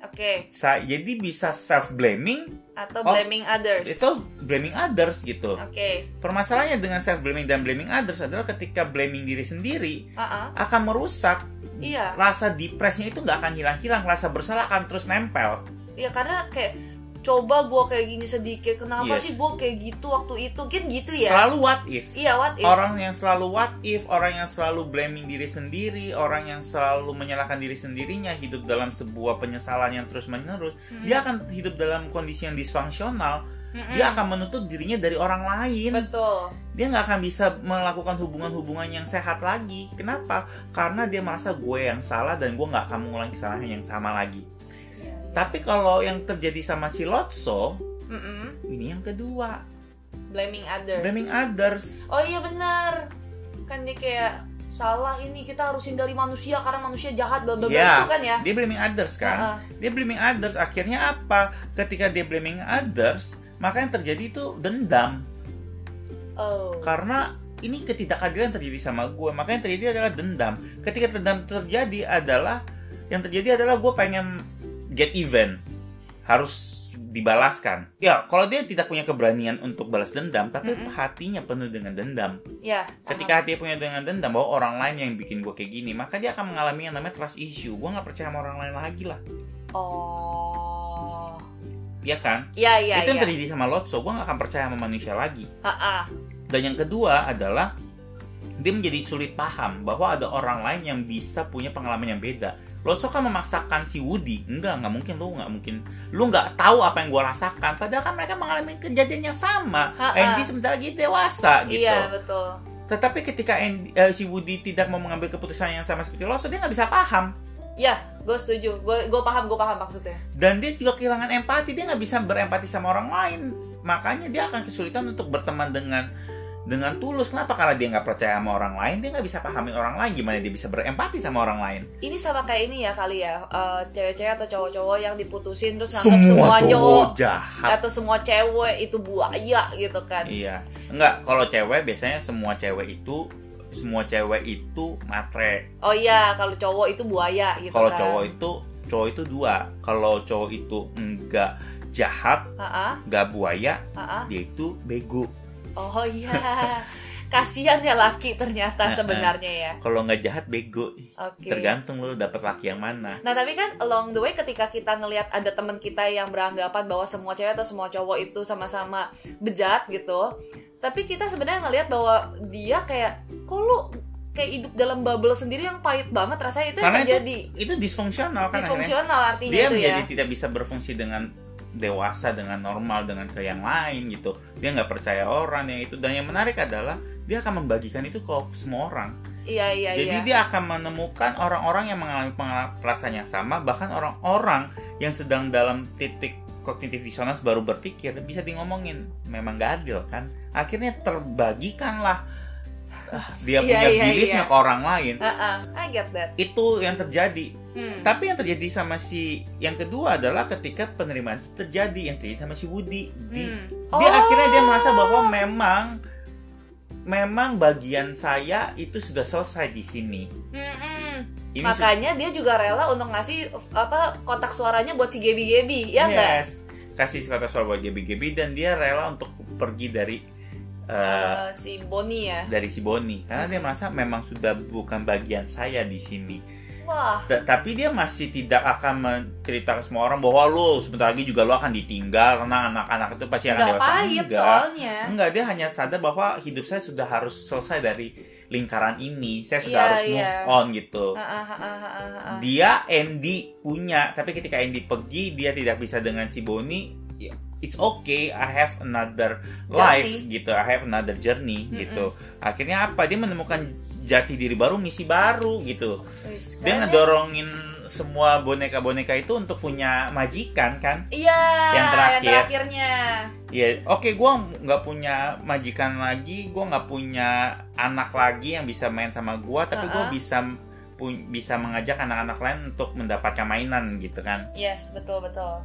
Oke. Sa- jadi bisa self blaming Atau Oh, blaming others. itu blaming others gitu. Oke. Permasalahannya dengan self blaming dan blaming others adalah ketika blaming diri sendiri Ha-ha. akan merusak Iya. rasa depresnya itu nggak akan hilang-hilang, rasa bersalah akan terus nempel. Iya karena kayak coba gue kayak gini sedikit, kenapa Yes. sih gue kayak gitu waktu itu? Kan gitu ya. Selalu what if. Iya what if? Orang yang selalu what if, orang yang selalu blaming diri sendiri, orang yang selalu menyalahkan diri sendirinya, hidup dalam sebuah penyesalan yang terus menerus, Mm-mm. dia akan hidup dalam kondisi yang disfungsional. Mm-mm. Dia akan menutup dirinya dari orang lain. Betul. dia nggak akan bisa melakukan hubungan-hubungan yang sehat lagi. Kenapa? Karena dia merasa gue yang salah dan gue nggak akan mengulangi kesalahan yang sama lagi. Tapi kalau yang terjadi sama si Lotso, Mm-mm. ini yang kedua, Blaming others. blaming others. Oh iya benar. Kan dia kayak salah ini kita harus hindari manusia karena manusia jahat bla bla Ya, itu kan ya. dia blaming others kan. Ha-ha. Dia blaming others. Akhirnya apa? Ketika dia blaming others, maka yang terjadi itu dendam. Oh. Karena ini ketidakadilan terjadi sama gue, maka yang terjadi adalah dendam. Ketika dendam terjadi adalah yang terjadi adalah gue pengen get even harus dibalaskan ya kalau dia tidak punya keberanian untuk balas dendam tapi Mm-mm. hatinya penuh dengan dendam Ya. ketika hatinya punya dengan dendam bahwa orang lain yang bikin gue kayak gini maka dia akan mengalami yang namanya trust issue gue nggak percaya sama orang lain lagi lah Oh. ya kan Ya ya itu yang ya. terjadi sama Lotso gue nggak akan percaya sama manusia lagi Ha-ha. dan yang kedua adalah dia menjadi sulit paham bahwa ada orang lain yang bisa punya pengalaman yang beda Lotso kan memaksakan si Woody. Enggak nggak mungkin. Lu nggak mungkin. Lu nggak tahu apa yang gue rasakan. Padahal kan mereka mengalami kejadian yang sama. Ha-ha. Andy sebentar lagi dewasa gitu. Iya betul. tetapi ketika Andy, eh, si Woody tidak mau mengambil keputusan yang sama seperti Lotso dia nggak bisa paham. Ya, gue setuju. Gue gue paham, gue paham maksudnya. dan dia juga kehilangan empati. Dia nggak bisa berempati sama orang lain. Makanya dia akan kesulitan untuk berteman dengan dengan tulus kenapa? Karena dia nggak percaya sama orang lain dia nggak bisa pahamin orang lain gimana dia bisa berempati sama orang lain. Ini sama kayak ini ya kali ya, eh, cewek-cewek atau cowok-cowok yang diputusin terus nganggap semua, cowok jahat. atau semua cewek itu buaya gitu kan. iya. Nggak kalau cewek biasanya semua cewek itu semua cewek itu matre. Oh iya, kalau cowok itu buaya gitu kalau kan. cowok itu cowok itu dua. Kalau cowok itu enggak jahat nggak buaya ha-ha. dia itu bego Oh iya. Kasihan ya laki ternyata Ha-ha. sebenarnya ya. kalau nggak jahat bego Oke. tergantung lu dapet laki yang mana Nah tapi kan along the way ketika kita ngelihat ada teman kita yang beranggapan bahwa semua cewek atau semua cowok itu sama-sama bejat gitu, tapi kita sebenarnya ngelihat bahwa dia kayak, kok lu kayak hidup dalam bubble sendiri yang pahit banget rasanya itu yang Karena itu- terjadi itu disfungsional kan disfungsional artinya dia itu menjadi ya. tidak bisa berfungsi dengan dewasa dengan normal dengan ke yang lain gitu. Dia nggak percaya orang yang itu. Dan yang menarik adalah dia akan membagikan itu ke semua orang. Iya iya jadi iya. dia akan menemukan orang-orang yang mengalami perasaan yang sama bahkan orang-orang yang sedang dalam titik kognitif dissonance baru berpikir bisa di ngomongin. Memang gak adil kan? Akhirnya terbagikanlah ah, dia Iya, punya iya, beliefnya iya. ke orang lain Ha-ha, I get that. itu yang terjadi Hmm. tapi yang terjadi sama si yang kedua adalah ketika penerimaan itu terjadi yang terjadi sama si Woody. Di, Hmm. Dia Oh. akhirnya dia merasa bahwa memang memang bagian saya itu sudah selesai di sini. Mm-mm. Ini Makanya dia juga rela untuk ngasih apa kotak suaranya buat si Gebi Gebi, ya enggak? yes. Kasih kata suara buat Gebi-Gebi dan dia rela untuk pergi dari eh, Eh, si Boni ya. dari si Bonnie karena dia merasa memang sudah bukan bagian saya di sini. Wah, T- tapi dia masih tidak akan menceritakan semua orang bahwa lo sebentar lagi juga lo akan ditinggal karena anak-anak itu pasti akan dewasa. pahit Enggak. soalnya. Enggak, dia hanya sadar bahwa hidup saya sudah harus selesai dari lingkaran ini. Saya sudah Iya, harus move iya. on gitu. Ah, ah, ah. Dia Andy punya, tapi ketika Andy pergi dia tidak bisa dengan si Bonnie. ya, It's okay, I have another life Journey. gitu. I have another journey Mm-mm. gitu. Akhirnya apa? Dia menemukan jati diri baru, misi baru gitu. Wis, Dia ngedorongin semua boneka-boneka itu untuk punya majikan kan? Iya, Yang terakhir. terakhirnya. Ya, oke, gua nggak punya majikan lagi, gua nggak punya anak lagi yang bisa main sama gua, tapi gua Uh-uh. bisa pu- bisa mengajak anak-anak lain untuk mendapatkan mainan gitu kan? Yes, betul betul.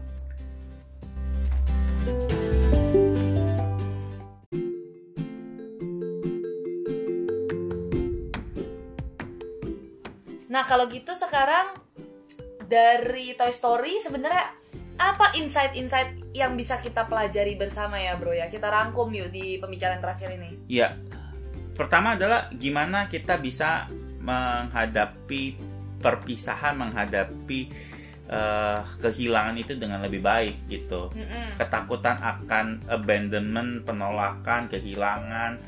Nah, kalau gitu sekarang dari Toy Story sebenarnya apa insight-insight yang bisa kita pelajari bersama ya, Bro ya? Kita rangkum yuk di pembicaraan terakhir ini. Ya, pertama adalah gimana kita bisa menghadapi perpisahan, menghadapi eh, kehilangan itu dengan lebih baik gitu. Mm-mm. Ketakutan akan abandonment, penolakan, kehilangan,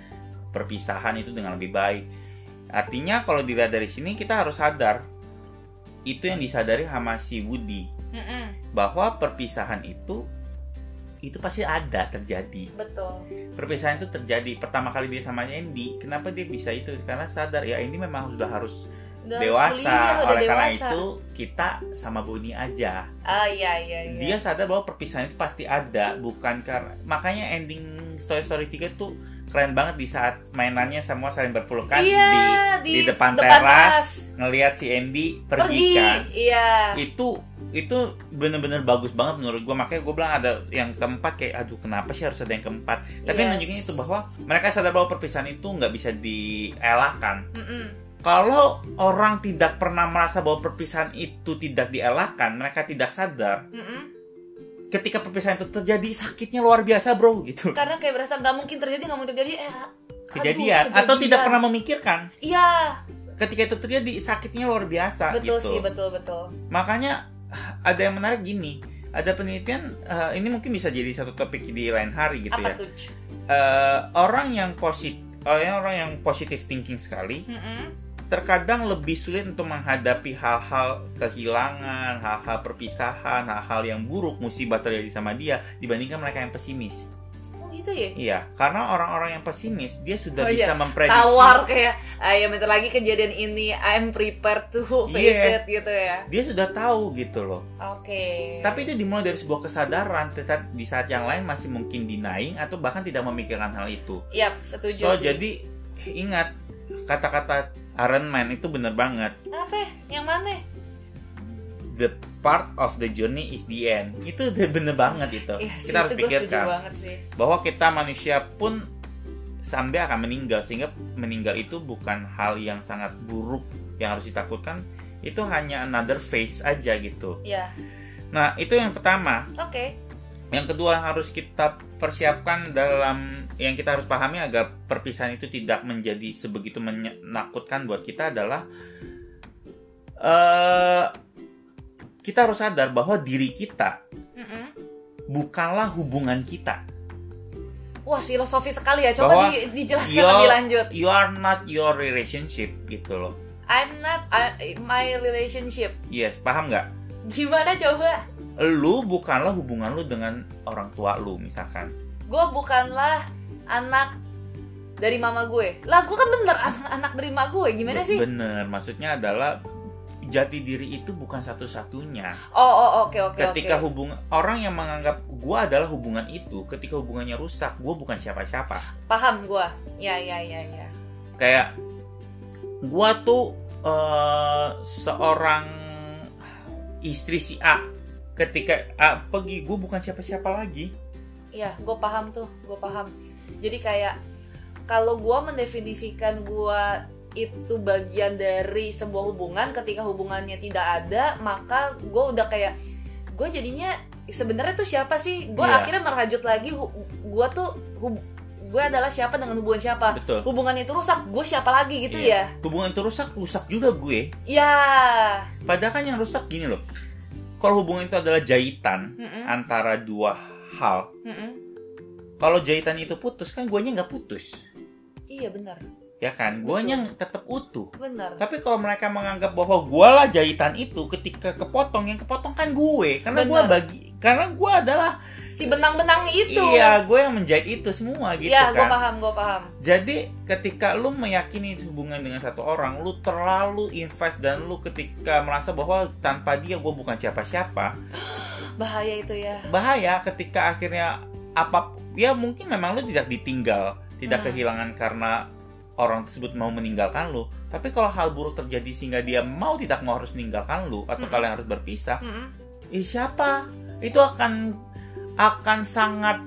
perpisahan itu dengan lebih baik. Artinya kalau dilihat dari sini kita harus sadar itu yang disadari sama si Woody Mm-mm. bahwa perpisahan itu itu pasti ada terjadi. Betul. Perpisahan itu terjadi pertama kali dia sama Andy. Kenapa dia bisa itu? Karena sadar ya ini memang sudah harus Harus dewasa. Oleh karena dewasa. itu kita sama Bonnie aja. Ah iya iya iya. Dia sadar bahwa perpisahan itu pasti ada, bukan karena makanya ending Toy Story 3 tuh keren banget di saat mainannya semua saling berpelukan iya, di, di depan, teras ngelihat si Andy pergi, pergi. kan. Iya. Itu itu bener-bener bagus banget menurut gue makanya gue bilang ada yang keempat kayak aduh kenapa sih harus ada yang keempat tapi Yes. nunjukin itu bahwa mereka sadar bahwa perpisahan itu nggak bisa dielakkan Mm-mm. Kalau orang tidak pernah merasa bahwa perpisahan itu tidak dielakkan, mereka tidak sadar. Mm-mm. Ketika perpisahan itu terjadi, sakitnya luar biasa, bro, gitu. karena kayak berasa nggak mungkin terjadi nggak mungkin terjadi eh aduh, Kejadian atau tidak kejadian. pernah memikirkan. iya Ketika itu terjadi, sakitnya luar biasa, betul gitu. sih betul betul Makanya ada yang menarik gini, ada penelitian eh, ini mungkin bisa jadi satu topik di lain hari gitu apa ya. tuh Eh, orang yang positif, orang yang positif thinking sekali, Mm-mm. Terkadang lebih sulit untuk menghadapi hal-hal kehilangan, hal-hal perpisahan, hal-hal yang buruk, musibah terjadi sama dia dibandingkan mereka yang pesimis. oh gitu ya Iya, karena orang-orang yang pesimis dia sudah Oh, bisa iya. memprediksi. tawar kayak ayo bentar lagi kejadian ini I'm prepared to face Iya. it gitu ya Dia sudah tahu gitu loh. oke Tapi itu dimulai dari sebuah kesadaran, tetap di saat yang lain masih mungkin denying atau bahkan tidak memikirkan hal itu. Yap, setuju So sih. jadi ingat kata-kata Iron Man itu bener banget. Apa? Yang mana? The part of the journey is the end. Itu udah bener banget itu. Iya sih, kita harus itu pikirkan bahwa kita manusia pun someday akan meninggal sehingga meninggal itu bukan hal yang sangat buruk yang harus ditakutkan. Itu hanya another phase aja gitu. Ya, Nah, itu yang pertama. oke. Yang kedua harus kita persiapkan dalam yang kita harus pahami agar perpisahan itu tidak menjadi sebegitu menakutkan buat kita adalah eh kita harus sadar bahwa diri kita Mm-mm. bukanlah hubungan kita. Wah, filosofi sekali ya. Coba Bahwa di- dijelaskan lebih lanjut. You are not your relationship gitu loh. I'm not I- my relationship. Yes, paham nggak? Gimana coba? Lu bukanlah hubungan lu dengan orang tua lu misalkan. Gue bukanlah anak dari mama gue. Lah, gue kan bener anak, anak dari mama gue. Gimana sih? Bener, maksudnya adalah jati diri itu bukan satu-satunya. Oh, oh, oke, oke, ketika oke. hubungan orang yang menganggap gua adalah hubungan itu ketika hubungannya rusak gua bukan siapa-siapa Paham gue. Ya, ya, ya, ya. kayak gua tuh eh, seorang istri si A ketika A pergi gua bukan siapa-siapa lagi Iya, gue paham tuh, gue paham. Jadi kayak kalau gue mendefinisikan gue itu bagian dari sebuah hubungan, ketika hubungannya tidak ada, maka gue udah kayak gue jadinya sebenarnya tuh siapa sih? Gue Iya. akhirnya merajut lagi, gue tuh gue adalah siapa dengan hubungan siapa? betul Hubungan itu rusak, gue siapa lagi gitu Iya. ya? hubungan itu rusak rusak juga gue Ya. padahal kan yang rusak gini loh kalau hubungan itu adalah jahitan Mm-mm, antara dua hal kalau jahitan itu putus kan guanya nggak putus. Iya benar, ya kan? Guanya tetap utuh. Benar. Tapi kalau mereka menganggap bahwa gue lah jahitan itu ketika kepotong yang kepotong kan gue. Karena gue Benar. bagi karena gue adalah Si benang-benang itu. iya gue yang menjahit itu semua gitu Iya, gue kan. paham, gue paham. Jadi ketika lu meyakini hubungan dengan satu orang, lu terlalu invest dan lu ketika merasa bahwa tanpa dia gue bukan siapa-siapa, Bahaya itu ya. bahaya ketika akhirnya apa ya mungkin memang lu tidak ditinggal, tidak Hmm. kehilangan karena orang tersebut mau meninggalkan lu. Tapi kalau hal buruk terjadi sehingga dia mau tidak mau harus meninggalkan lu atau Hmm. kalian harus berpisah, Mm-mm. eh siapa? Itu akan akan sangat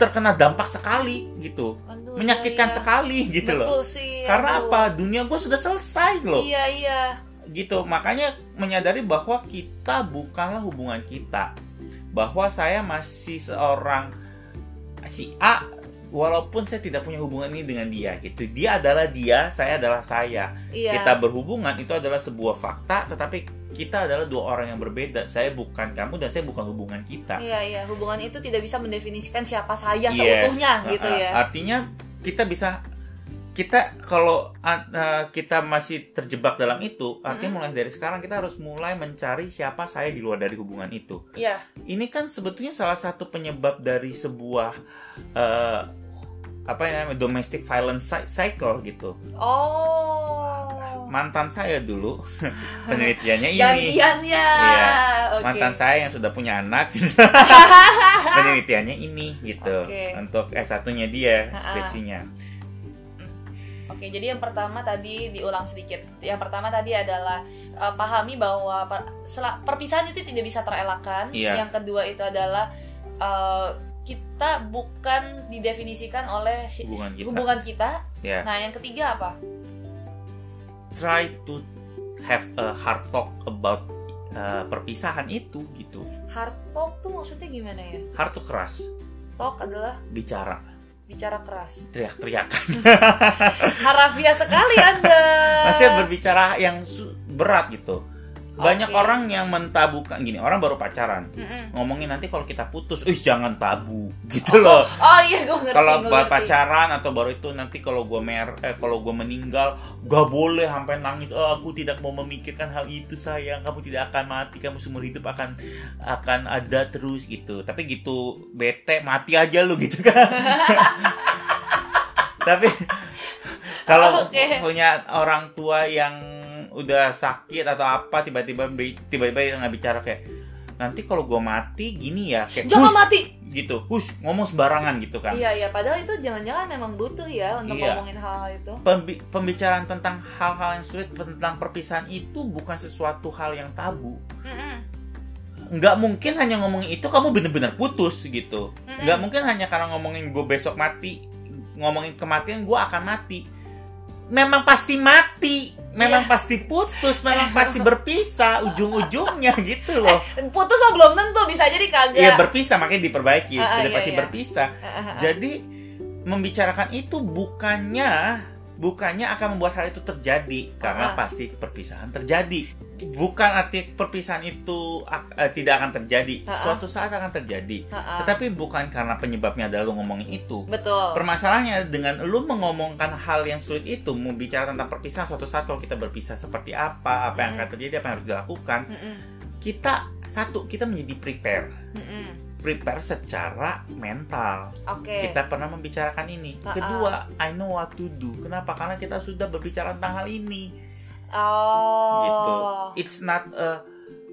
terkena dampak sekali gitu. Aduh, Menyakitkan iya, iya. sekali gitu Betul loh. sih. Karena aduh. apa? Dunia gue sudah selesai loh. Iya iya. Gitu. Makanya menyadari bahwa kita bukanlah hubungan kita. Bahwa saya masih seorang si A walaupun saya tidak punya hubungan ini dengan dia gitu. Dia adalah dia, saya adalah saya. Iya. Kita berhubungan itu adalah sebuah fakta, tetapi kita adalah dua orang yang berbeda. Saya bukan kamu dan saya bukan hubungan kita. Iya iya. Hubungan itu tidak bisa mendefinisikan siapa saya Yes. seutuhnya gitu Uh, uh, ya. Artinya kita bisa kita kalau uh, kita masih terjebak dalam itu, artinya mulai dari sekarang kita harus mulai mencari siapa saya di luar dari hubungan itu. Iya. Ini kan sebetulnya salah satu penyebab dari sebuah uh, apa yang namanya domestic violence cy- cycle gitu. Oh. Mantan saya dulu penelitiannya ini. Gantian ya. Iya. Oke. Mantan saya yang sudah punya anak penelitiannya ini gitu Oke. untuk S1-nya dia skripsinya. Oke, jadi yang pertama tadi diulang sedikit. Yang pertama tadi adalah eh, pahami bahwa per- perpisahan itu tidak bisa terelakkan. Iya. Yang kedua itu adalah eh, kita bukan didefinisikan oleh Hubungan kita. hubungan kita. Ya. Nah, yang ketiga apa? try to have a hard talk about uh, perpisahan itu gitu Hard talk tuh maksudnya gimana ya? hard tuh keras Talk adalah bicara bicara keras. teriak-teriakan Harafiah sekali Anda. maksudnya berbicara yang berat gitu banyak Oke. orang yang mentabukan gini orang baru pacaran Mm-mm. ngomongin nanti kalau kita putus, ih jangan tabu gitu loh. Oh iya gue ngerti. Kalau ngerti. pacaran atau baru itu nanti kalau gue mer, eh kalau gue meninggal, gak boleh sampai nangis. Oh aku tidak mau memikirkan hal itu sayang. Kamu tidak akan mati, kamu seumur hidup akan akan ada terus gitu. Tapi gitu bete mati aja lu gitu kan. Tapi kalau Oke. punya orang tua yang udah sakit atau apa tiba-tiba tiba-tiba nggak bicara kayak nanti kalau gue mati gini ya kayak Jangan "Hus," mati. gitu hus ngomong sembarangan gitu kan Iya iya padahal itu jangan-jangan memang butuh ya untuk Iya. ngomongin hal-hal itu. Pembi- pembicaraan tentang hal-hal yang sulit tentang perpisahan itu bukan sesuatu hal yang tabu Mm-mm. nggak mungkin hanya ngomongin itu kamu bener-bener putus gitu Mm-mm. nggak mungkin hanya karena ngomongin gue besok mati ngomongin kematian gue akan mati memang pasti mati memang Iya. pasti putus memang pasti berpisah ujung-ujungnya gitu loh Putus mah belum tentu bisa jadi kagak. Iya berpisah makanya diperbaiki ah, udah iya, pasti iya. berpisah Ah, ah, ah. Jadi membicarakan itu bukannya bukannya akan membuat hal itu terjadi karena Ah. pasti perpisahan terjadi. Bukan arti perpisahan itu ak- eh, tidak akan terjadi. Ah, ah. Suatu saat akan terjadi. Ah, ah. Tetapi bukan karena penyebabnya adalah lu ngomongin itu. Betul. Permasalahannya dengan lu mengomongkan hal yang sulit itu, membicara tentang perpisahan suatu saat kalau kita berpisah seperti apa, apa yang akan terjadi, apa yang harus dilakukan, Mm-mm. kita satu kita menjadi prepare, Mm-mm. prepare secara mental Oke. kita pernah membicarakan ini. Ah, Kedua, I know what to do. Kenapa? Karena kita sudah berbicara tentang hal ini. Oh. Gitu. It's not a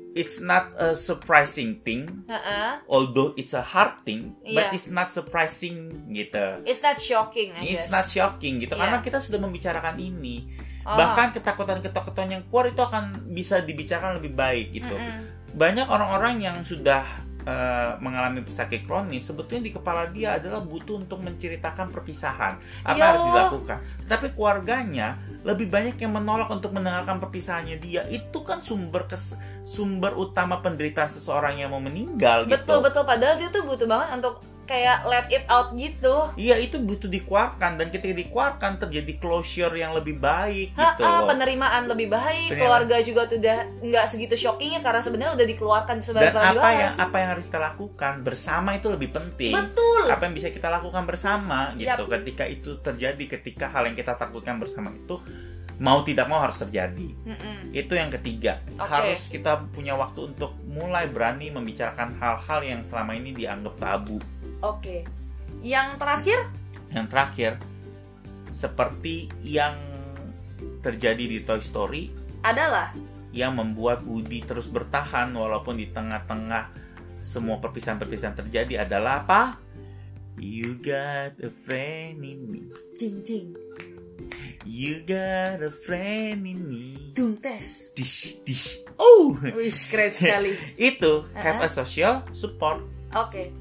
it's not a surprising thing, Ha-ha. although it's a hard thing, but Iya. it's not surprising gitu. It's not shocking, I It's guess. not shocking gitu Iya. karena kita sudah membicarakan ini. Oh. Bahkan ketakutan-ketakutan yang keluar itu akan bisa dibicarakan lebih baik gitu. Mm-mm. banyak orang-orang yang sudah eh, mengalami sakit kronis sebetulnya di kepala dia adalah butuh untuk menceritakan perpisahan. Apa Iya. yang harus dilakukan? Tapi keluarganya lebih banyak yang menolak untuk mendengarkan perpisahannya dia. Itu kan sumber kes sumber utama penderitaan seseorang yang mau meninggal gitu. Betul betul. Padahal dia tuh butuh banget untuk kayak let it out gitu. iya itu butuh dikeluarkan dan ketika dikeluarkan terjadi closure yang lebih baik Ha, gitu ah, loh. penerimaan lebih baik, Penerimaan. keluarga juga tuh udah nggak segitu shockingnya karena sebenarnya udah dikeluarkan dan sebagai apa yang apa yang harus kita lakukan bersama itu lebih penting Betul. apa yang bisa kita lakukan bersama gitu ketika itu terjadi ketika hal yang kita takutkan bersama itu mau tidak mau harus terjadi Mm-mm. itu yang ketiga Oke. harus kita punya waktu untuk mulai berani membicarakan hal-hal yang selama ini dianggap tabu Oke. Yang terakhir yang terakhir seperti yang terjadi di Toy Story adalah yang membuat Woody terus bertahan walaupun di tengah-tengah semua perpisahan-perpisahan terjadi adalah apa? You got a friend in me. ding ding You got a friend in me. dung tes. Dish, dish. Oh, Wih, keren sekali. itu have a social support. Oke.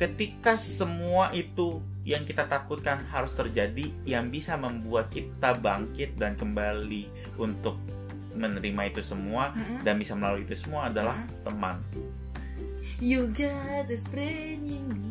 Ketika semua itu yang kita takutkan harus terjadi, yang bisa membuat kita bangkit dan kembali untuk menerima itu semua Mm-mm. dan bisa melalui itu semua adalah teman. You got a friend in me.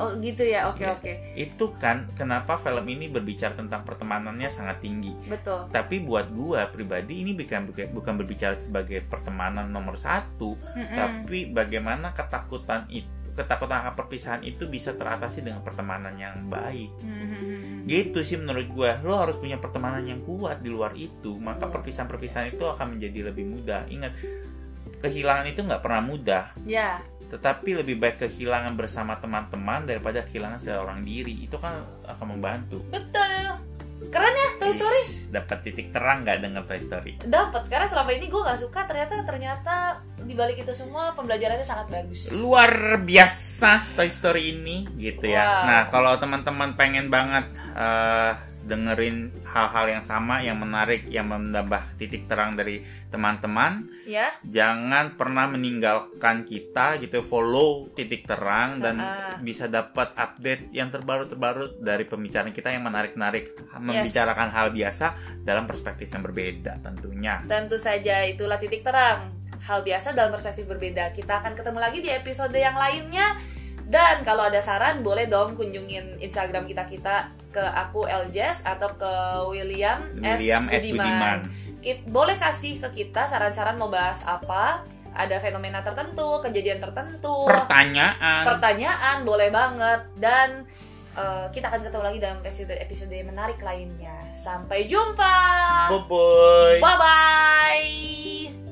Oh gitu ya. Oke Iya. oke. Itu kan kenapa film ini berbicara tentang pertemanannya sangat tinggi. Betul. Tapi buat gua pribadi ini bukan bukan berbicara sebagai pertemanan nomor satu, Mm-mm. tapi bagaimana ketakutan itu ketakutan akan perpisahan itu bisa teratasi dengan pertemanan yang baik. Mhm. Gitu sih menurut gue. Lo harus punya pertemanan yang kuat di luar itu, maka perpisahan-perpisahan itu akan menjadi lebih mudah. Ingat, kehilangan itu nggak pernah mudah, Ya. tetapi lebih baik kehilangan bersama teman-teman daripada kehilangan seorang diri. Itu kan akan membantu. Betul. Keren ya Toy Story? Dapat titik terang nggak dengan Toy Story? Dapat karena selama ini gue nggak suka ternyata ternyata di balik itu semua pembelajarannya sangat bagus. luar biasa Toy Story ini gitu ya. Wow. Nah kalau teman-teman pengen banget eh, dengerin hal-hal yang sama yang menarik yang menambah titik terang dari teman-teman. Ya. Jangan pernah meninggalkan kita gitu follow titik terang dan Ah. bisa dapat update yang terbaru-terbaru dari pembicaraan kita yang menarik-narik. Membicarakan hal biasa dalam perspektif yang berbeda tentunya. Tentu saja itulah titik terang. Hal biasa dalam perspektif berbeda. Kita akan ketemu lagi di episode yang lainnya. Dan kalau ada saran boleh dong kunjungin Instagram kita kita ke aku Eljes atau ke William, William S. Budiman. Kit- boleh kasih ke kita saran-saran mau bahas apa? Ada fenomena tertentu kejadian tertentu. Pertanyaan. Pertanyaan boleh banget. Dan eh, kita akan ketemu lagi dalam episode episode menarik lainnya. Sampai jumpa. Bye bye bye bye